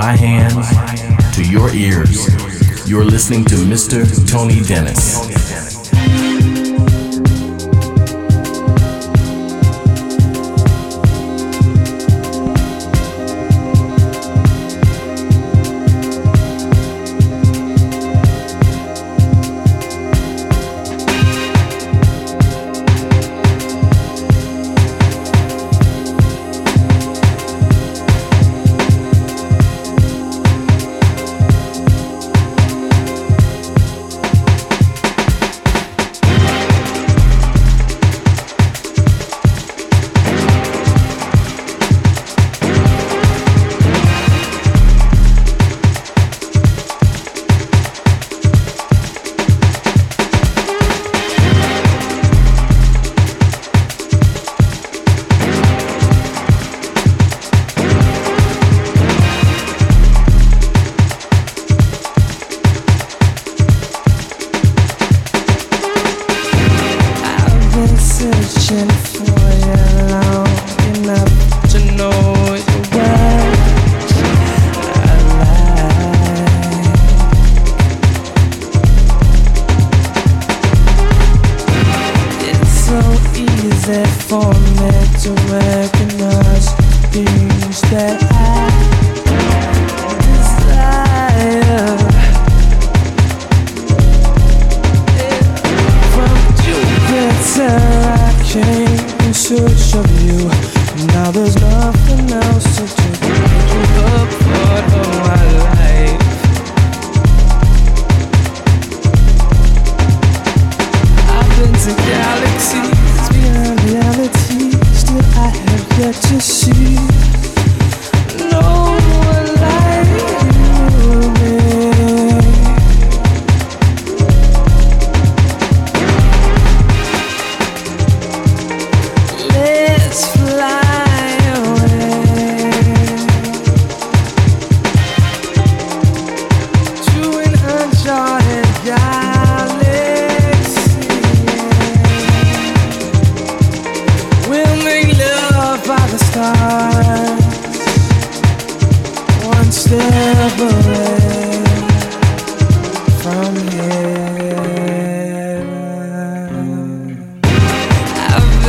my hands to your ears. You're listening to Mr. Tony Dennis.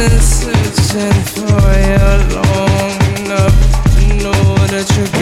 been searching for you long enough to know that you're.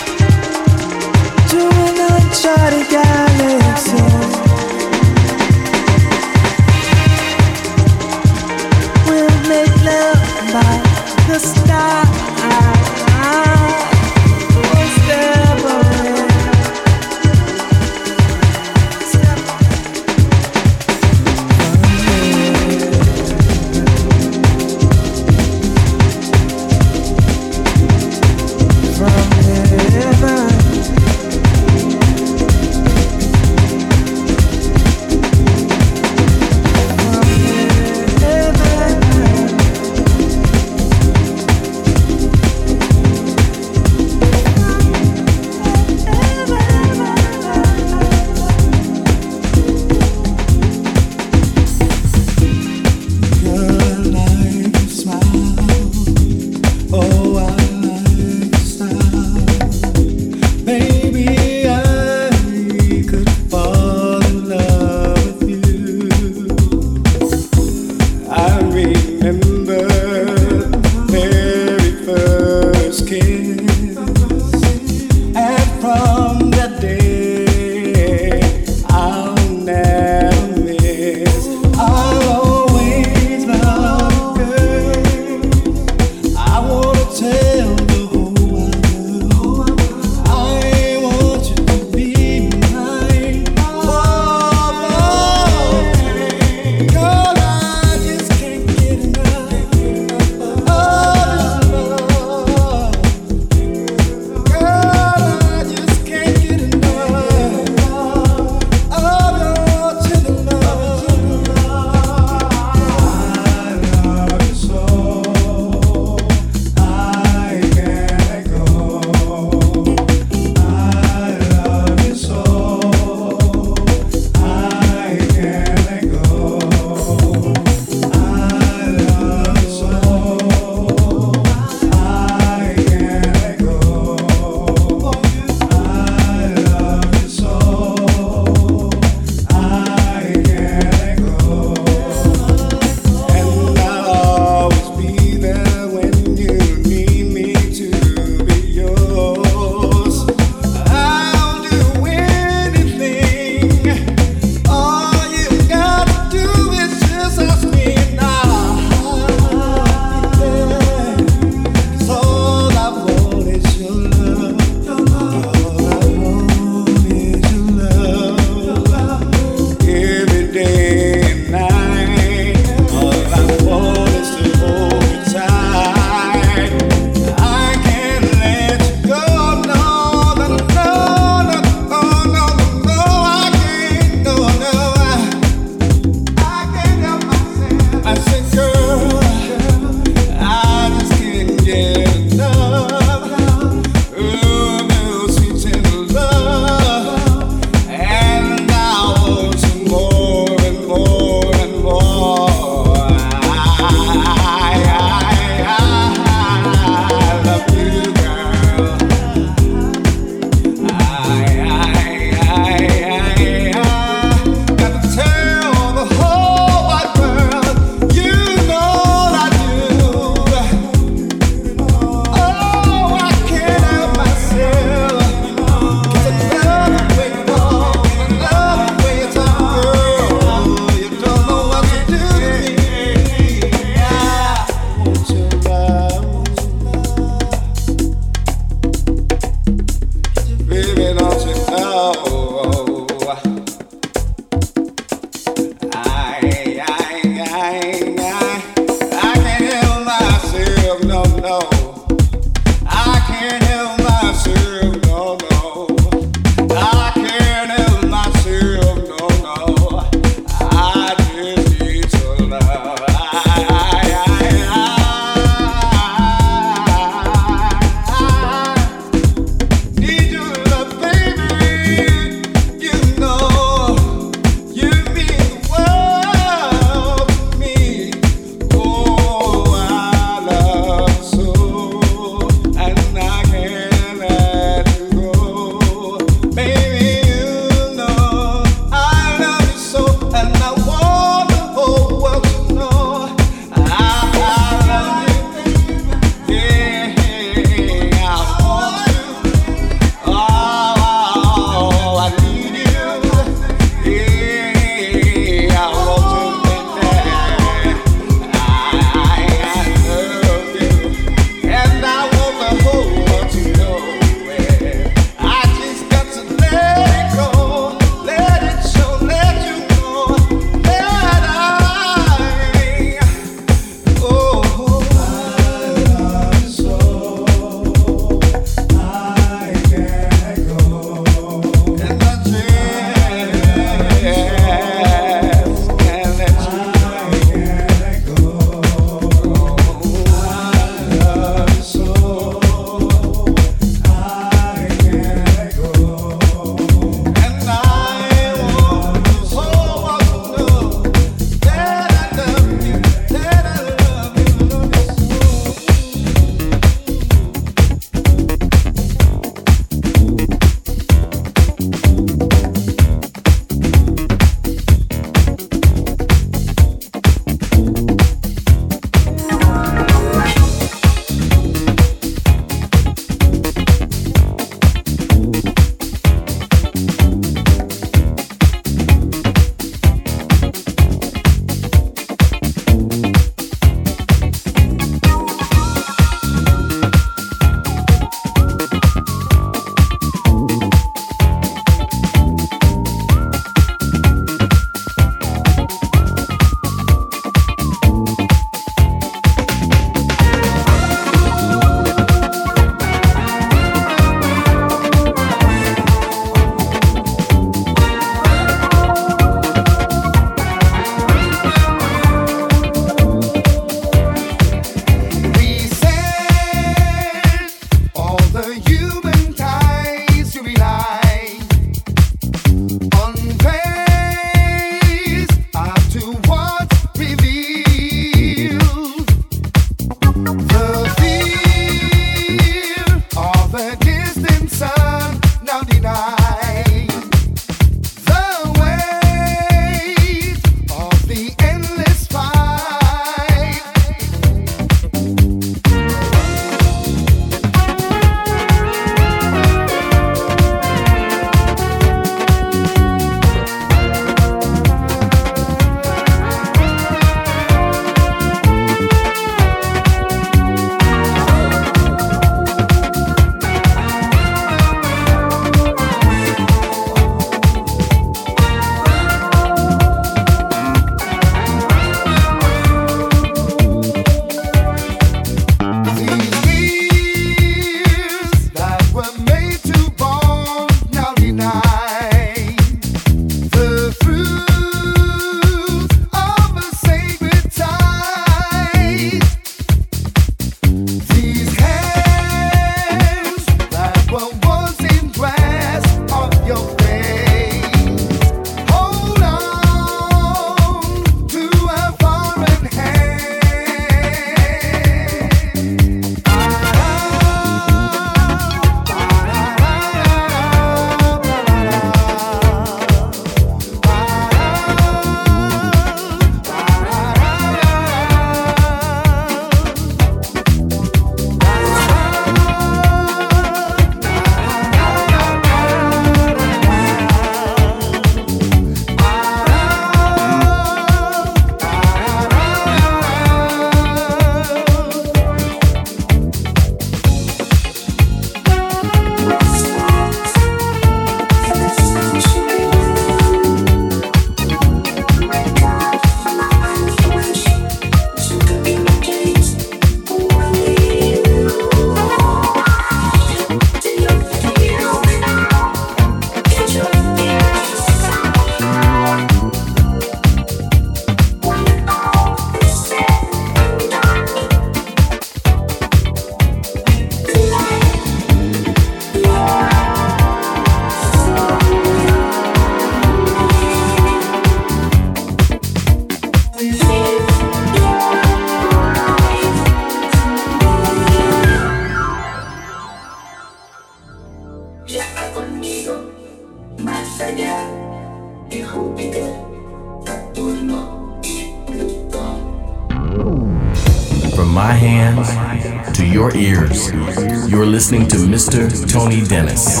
Tony Dennis.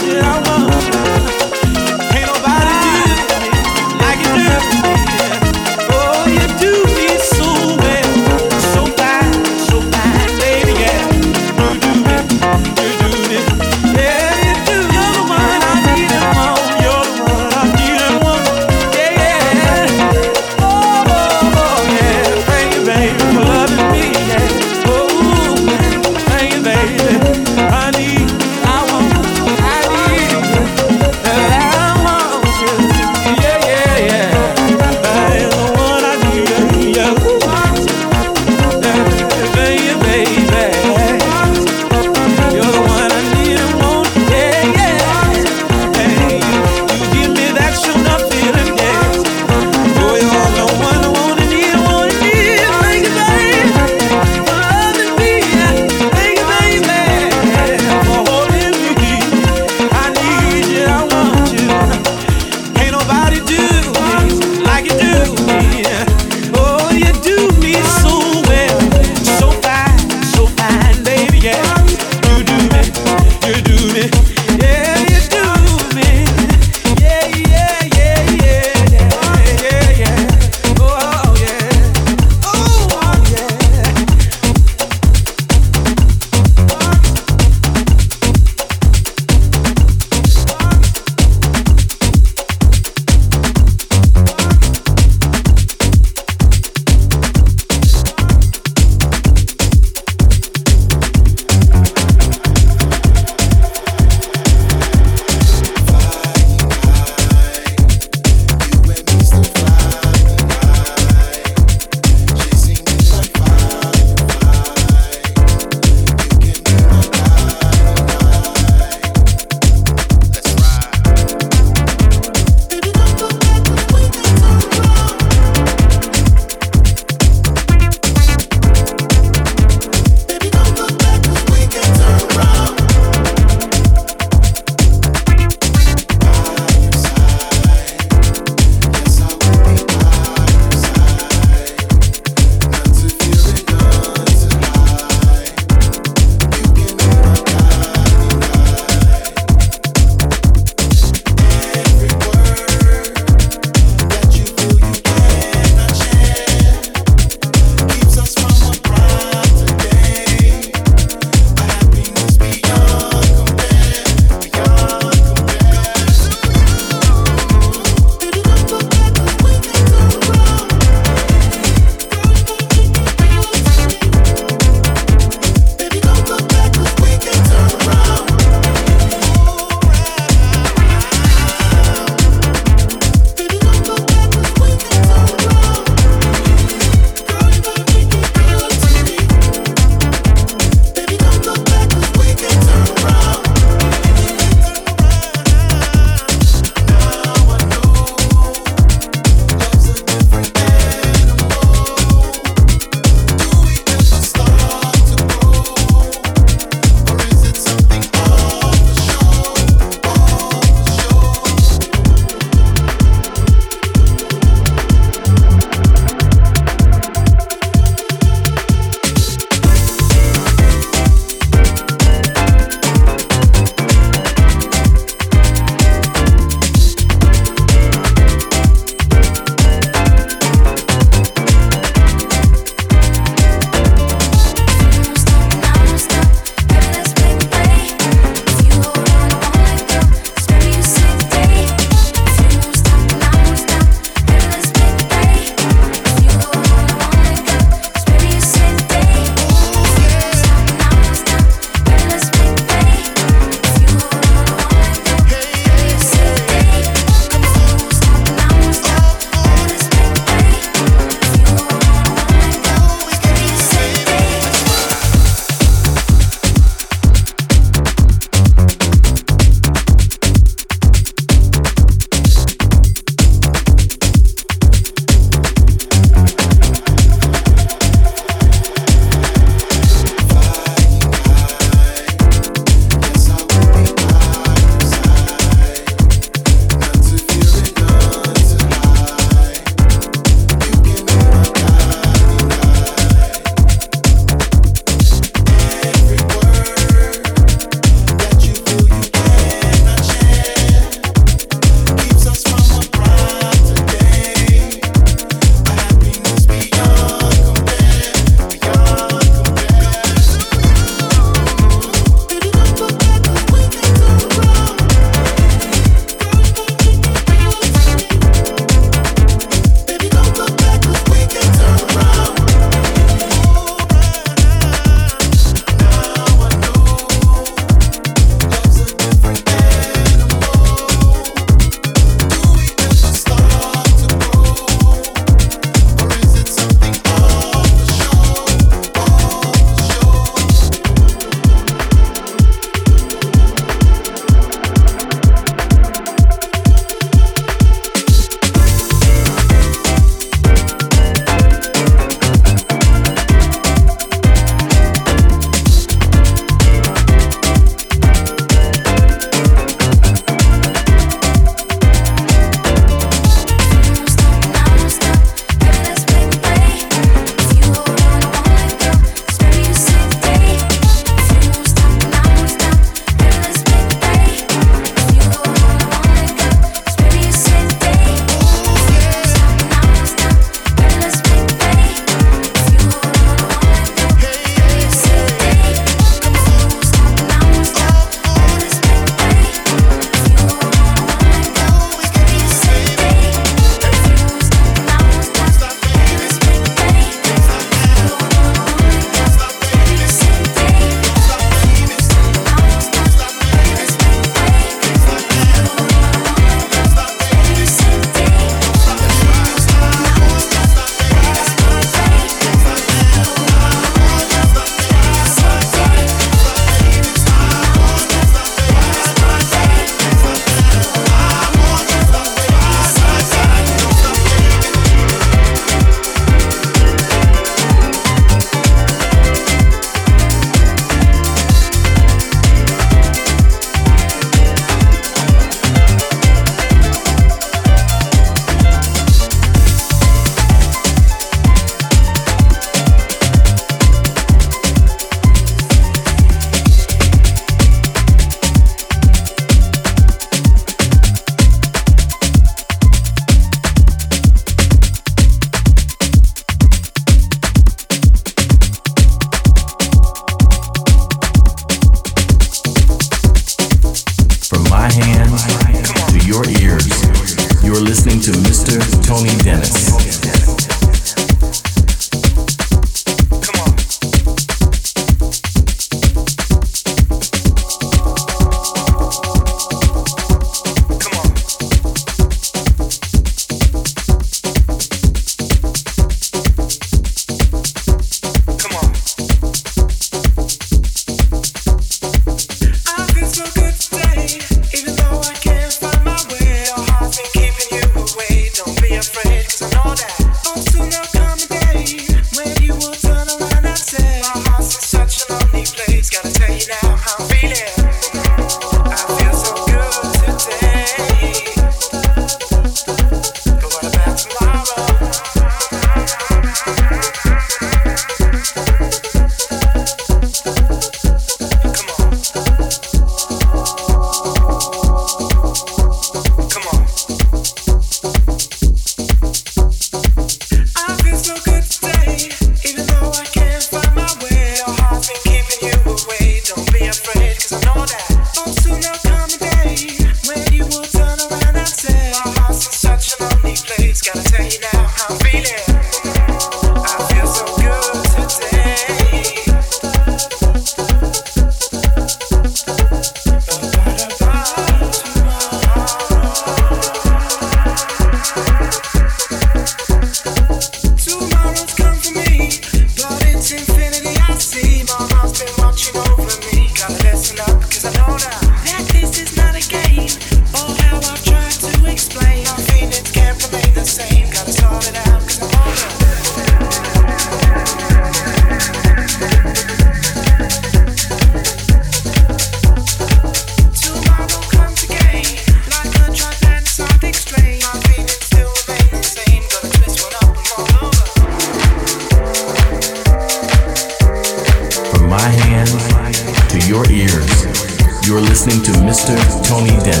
Mr. Tony Depp.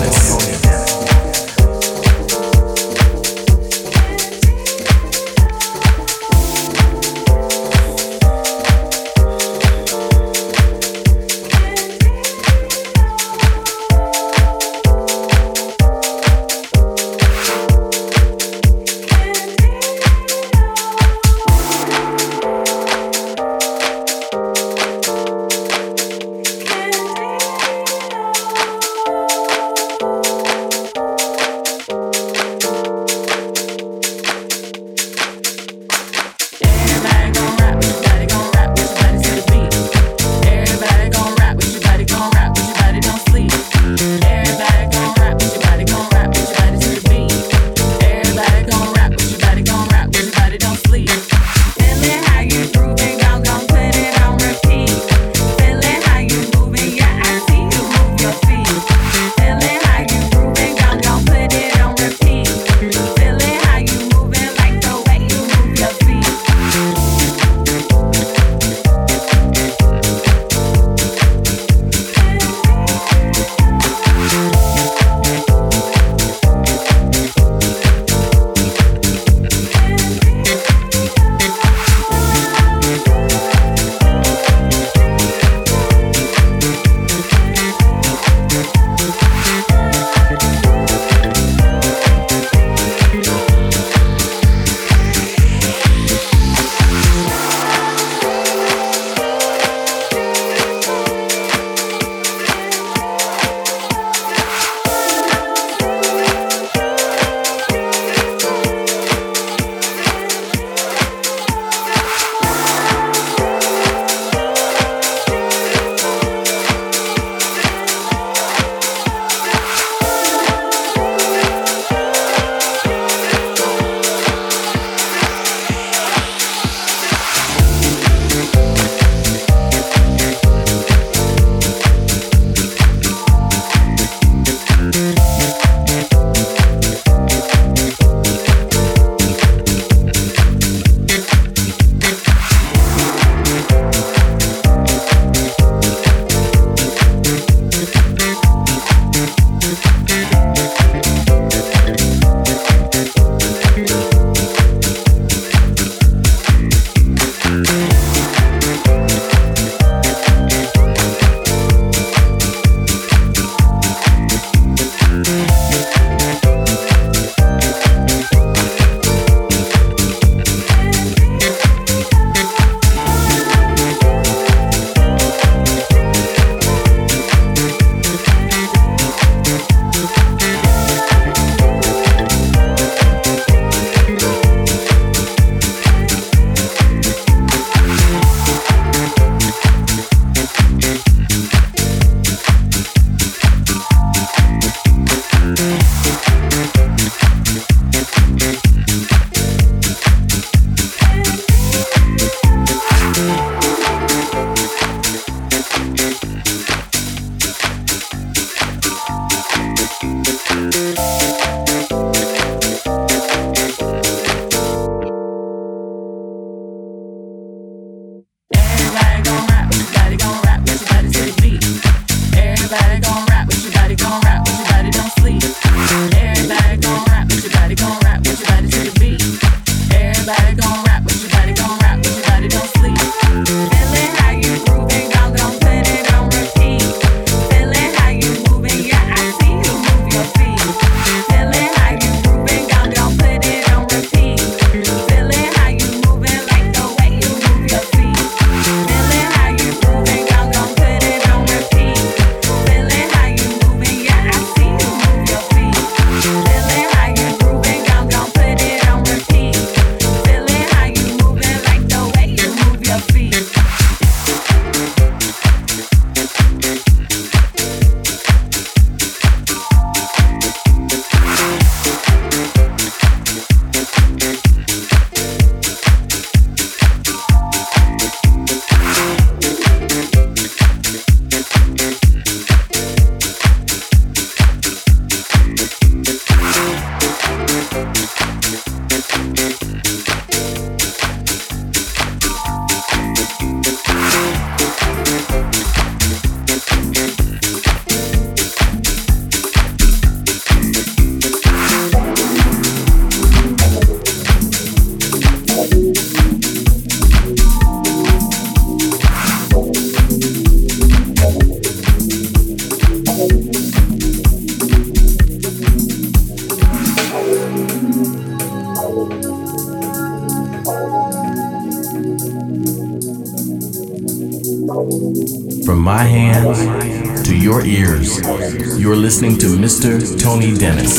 Tony Dennis.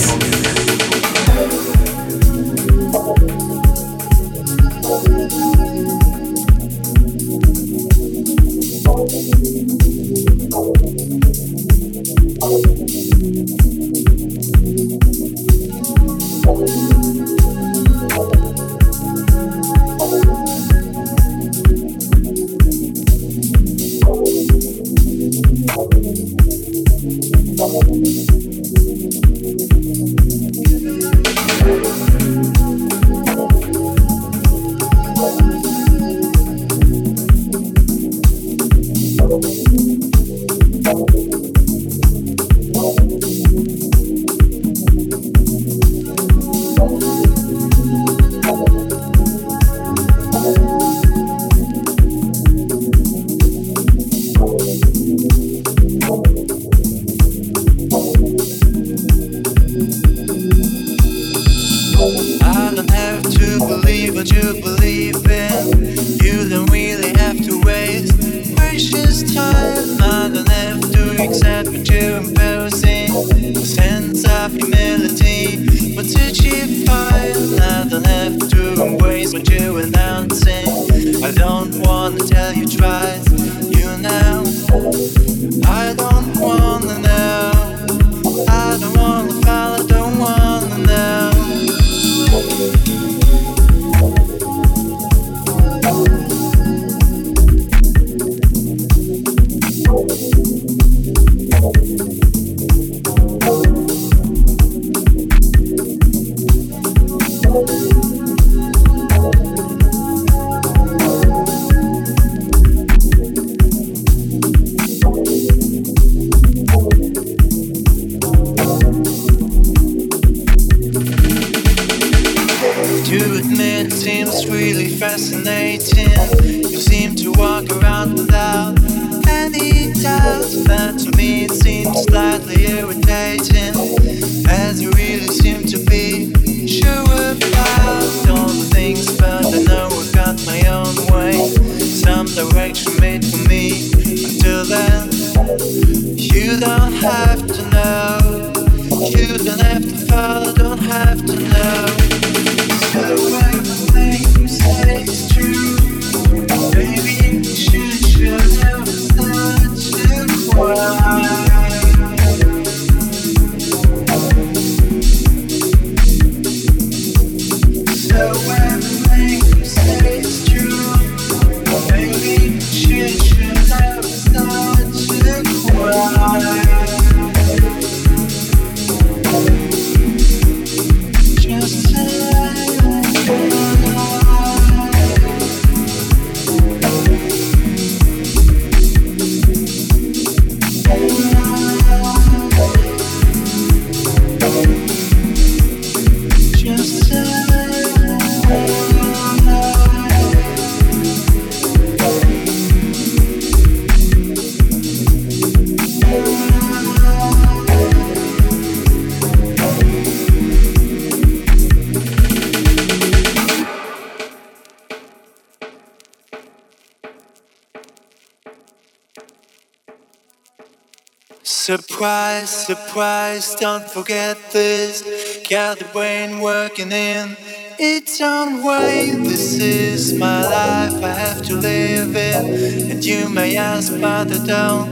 Surprise, surprise, don't forget this. Got the brain working in its own way. This is my life, I have to live it. And you may ask, but I don't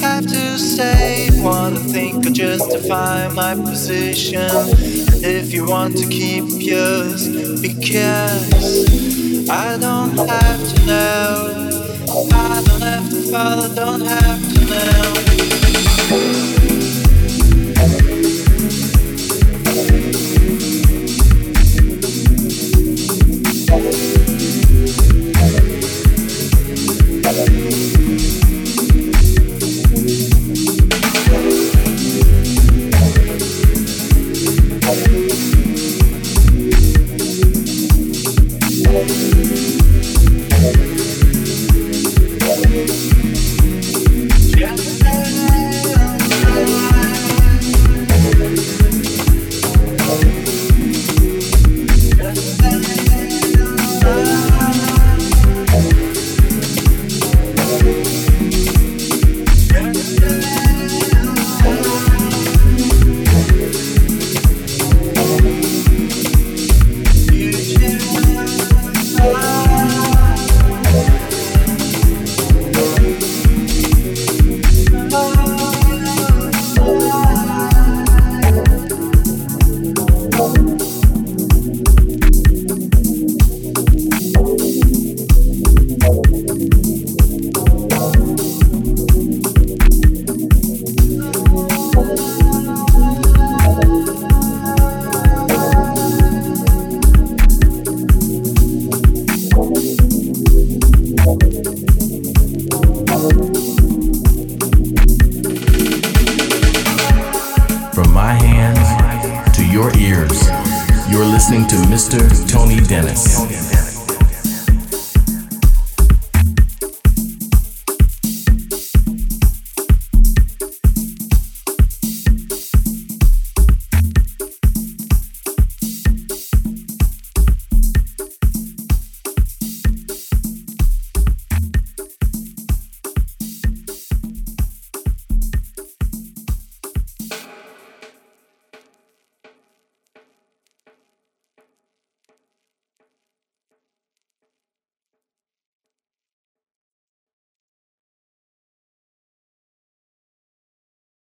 have to say I think justify my position. And if you want to keep yours, because I don't have to know. I don't have to follow, don't have to know. Thank you.